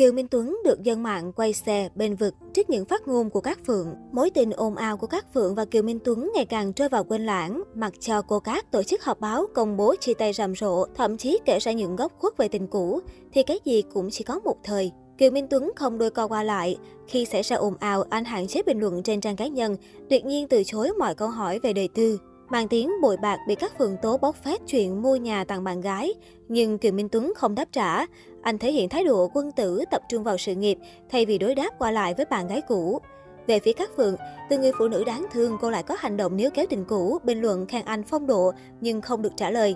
Kiều Minh Tuấn được dân mạng quay xe bên vực trước những phát ngôn của các Phượng. Mối tình ồn ào của các Phượng và Kiều Minh Tuấn ngày càng rơi vào quên lãng, mặc cho cô Cát tổ chức họp báo công bố chia tay rầm rộ, thậm chí kể ra những góc khuất về tình cũ, thì cái gì cũng chỉ có một thời. Kiều Minh Tuấn không đôi co qua lại. Khi xảy ra ồn ào, anh hạn chế bình luận trên trang cá nhân, tuyệt nhiên từ chối mọi câu hỏi về đời tư. Mang tiếng bội bạc bị các phường tố bóc phét chuyện mua nhà tặng bạn gái, nhưng Kiều Minh Tuấn không đáp trả. Anh thể hiện thái độ quân tử tập trung vào sự nghiệp thay vì đối đáp qua lại với bạn gái cũ. Về phía các phượng, từ người phụ nữ đáng thương cô lại có hành động níu kéo tình cũ, bình luận khen anh phong độ nhưng không được trả lời.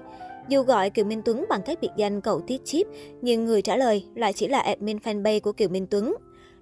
Dù gọi Kiều Minh Tuấn bằng cách biệt danh cậu Tiết Chip, nhưng người trả lời lại chỉ là admin fanpage của Kiều Minh Tuấn.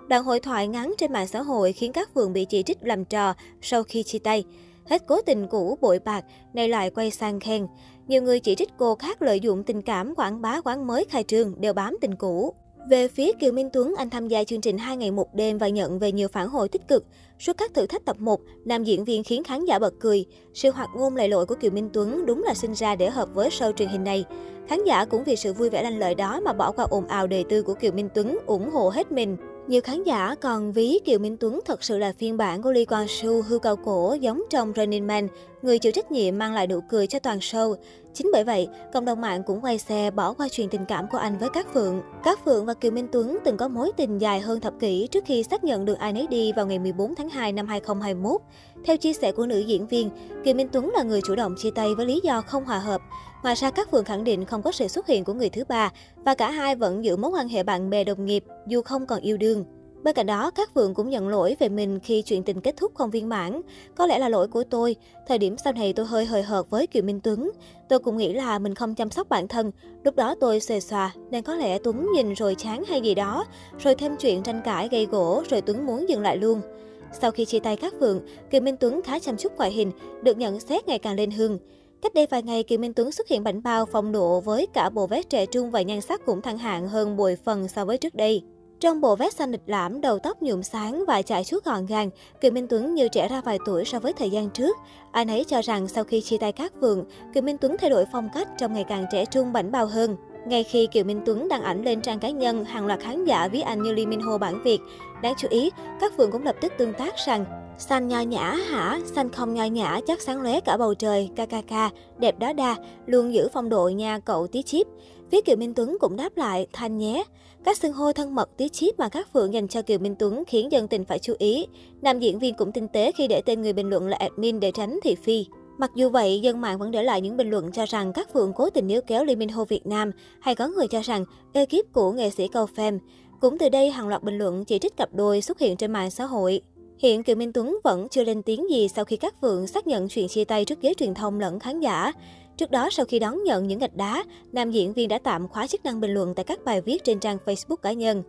Đoạn hội thoại ngắn trên mạng xã hội khiến các phường bị chỉ trích làm trò sau khi chia tay. Hết cố tình cũ bội bạc, nay lại quay sang khen. Nhiều người chỉ trích cô khác lợi dụng tình cảm quảng bá quán mới khai trương đều bám tình cũ. Về phía Kiều Minh Tuấn, anh tham gia chương trình 2 ngày một đêm và nhận về nhiều phản hồi tích cực. Suốt các thử thách tập 1, nam diễn viên khiến khán giả bật cười. Sự hoạt ngôn lầy lội của Kiều Minh Tuấn đúng là sinh ra để hợp với show truyền hình này. Khán giả cũng vì sự vui vẻ lanh lợi đó mà bỏ qua ồn ào đề tư của Kiều Minh Tuấn, ủng hộ hết mình. Nhiều khán giả còn ví Kiều Minh Tuấn thật sự là phiên bản của Lee Kwang Soo hư cao cổ giống trong Running Man, người chịu trách nhiệm mang lại nụ cười cho toàn show. Chính bởi vậy, cộng đồng mạng cũng quay xe bỏ qua chuyện tình cảm của anh với Cát Phượng. Cát Phượng và Kiều Minh Tuấn từng có mối tình dài hơn thập kỷ trước khi xác nhận được ai nấy đi vào ngày 14 tháng 2 năm 2021. Theo chia sẻ của nữ diễn viên, Kiều Minh Tuấn là người chủ động chia tay với lý do không hòa hợp. Ngoài ra, các Phượng khẳng định không có sự xuất hiện của người thứ ba và cả hai vẫn giữ mối quan hệ bạn bè đồng nghiệp dù không còn yêu đương. Bên cạnh đó, các Phượng cũng nhận lỗi về mình khi chuyện tình kết thúc không viên mãn. Có lẽ là lỗi của tôi. Thời điểm sau này tôi hơi hời hợt với Kiều Minh Tuấn. Tôi cũng nghĩ là mình không chăm sóc bản thân. Lúc đó tôi xề xòa, nên có lẽ Tuấn nhìn rồi chán hay gì đó. Rồi thêm chuyện tranh cãi gây gỗ, rồi Tuấn muốn dừng lại luôn. Sau khi chia tay các Phượng, Kiều Minh Tuấn khá chăm chút ngoại hình, được nhận xét ngày càng lên hương. Cách đây vài ngày, Kiều Minh Tuấn xuất hiện bảnh bao phong độ với cả bộ vest trẻ trung và nhan sắc cũng thăng hạng hơn bội phần so với trước đây. Trong bộ vest xanh lịch lãm, đầu tóc nhuộm sáng và chạy chuốt gọn gàng, Kiều Minh Tuấn như trẻ ra vài tuổi so với thời gian trước. Anh ấy cho rằng sau khi chia tay các vườn, Kiều Minh Tuấn thay đổi phong cách trông ngày càng trẻ trung bảnh bao hơn. Ngay khi Kiều Minh Tuấn đăng ảnh lên trang cá nhân, hàng loạt khán giả ví anh như Lee Min Ho bản Việt. Đáng chú ý, các phường cũng lập tức tương tác rằng Xanh nho nhã hả? Xanh không nho nhã chắc sáng lóe cả bầu trời, kkk, đẹp đó đa, luôn giữ phong độ nha cậu tí chip. Phía Kiều Minh Tuấn cũng đáp lại, thanh nhé. Các xưng hô thân mật tí chip mà các phượng dành cho Kiều Minh Tuấn khiến dân tình phải chú ý. Nam diễn viên cũng tinh tế khi để tên người bình luận là admin để tránh thị phi. Mặc dù vậy, dân mạng vẫn để lại những bình luận cho rằng các phượng cố tình níu kéo Lee Min Ho Việt Nam, hay có người cho rằng ekip của nghệ sĩ Cầu Pham. Cũng từ đây, hàng loạt bình luận chỉ trích cặp đôi xuất hiện trên mạng xã hội. Hiện Kiều Minh Tuấn vẫn chưa lên tiếng gì sau khi các Vượng xác nhận chuyện chia tay trước ghế truyền thông lẫn khán giả. Trước đó, sau khi đón nhận những gạch đá, nam diễn viên đã tạm khóa chức năng bình luận tại các bài viết trên trang Facebook cá nhân.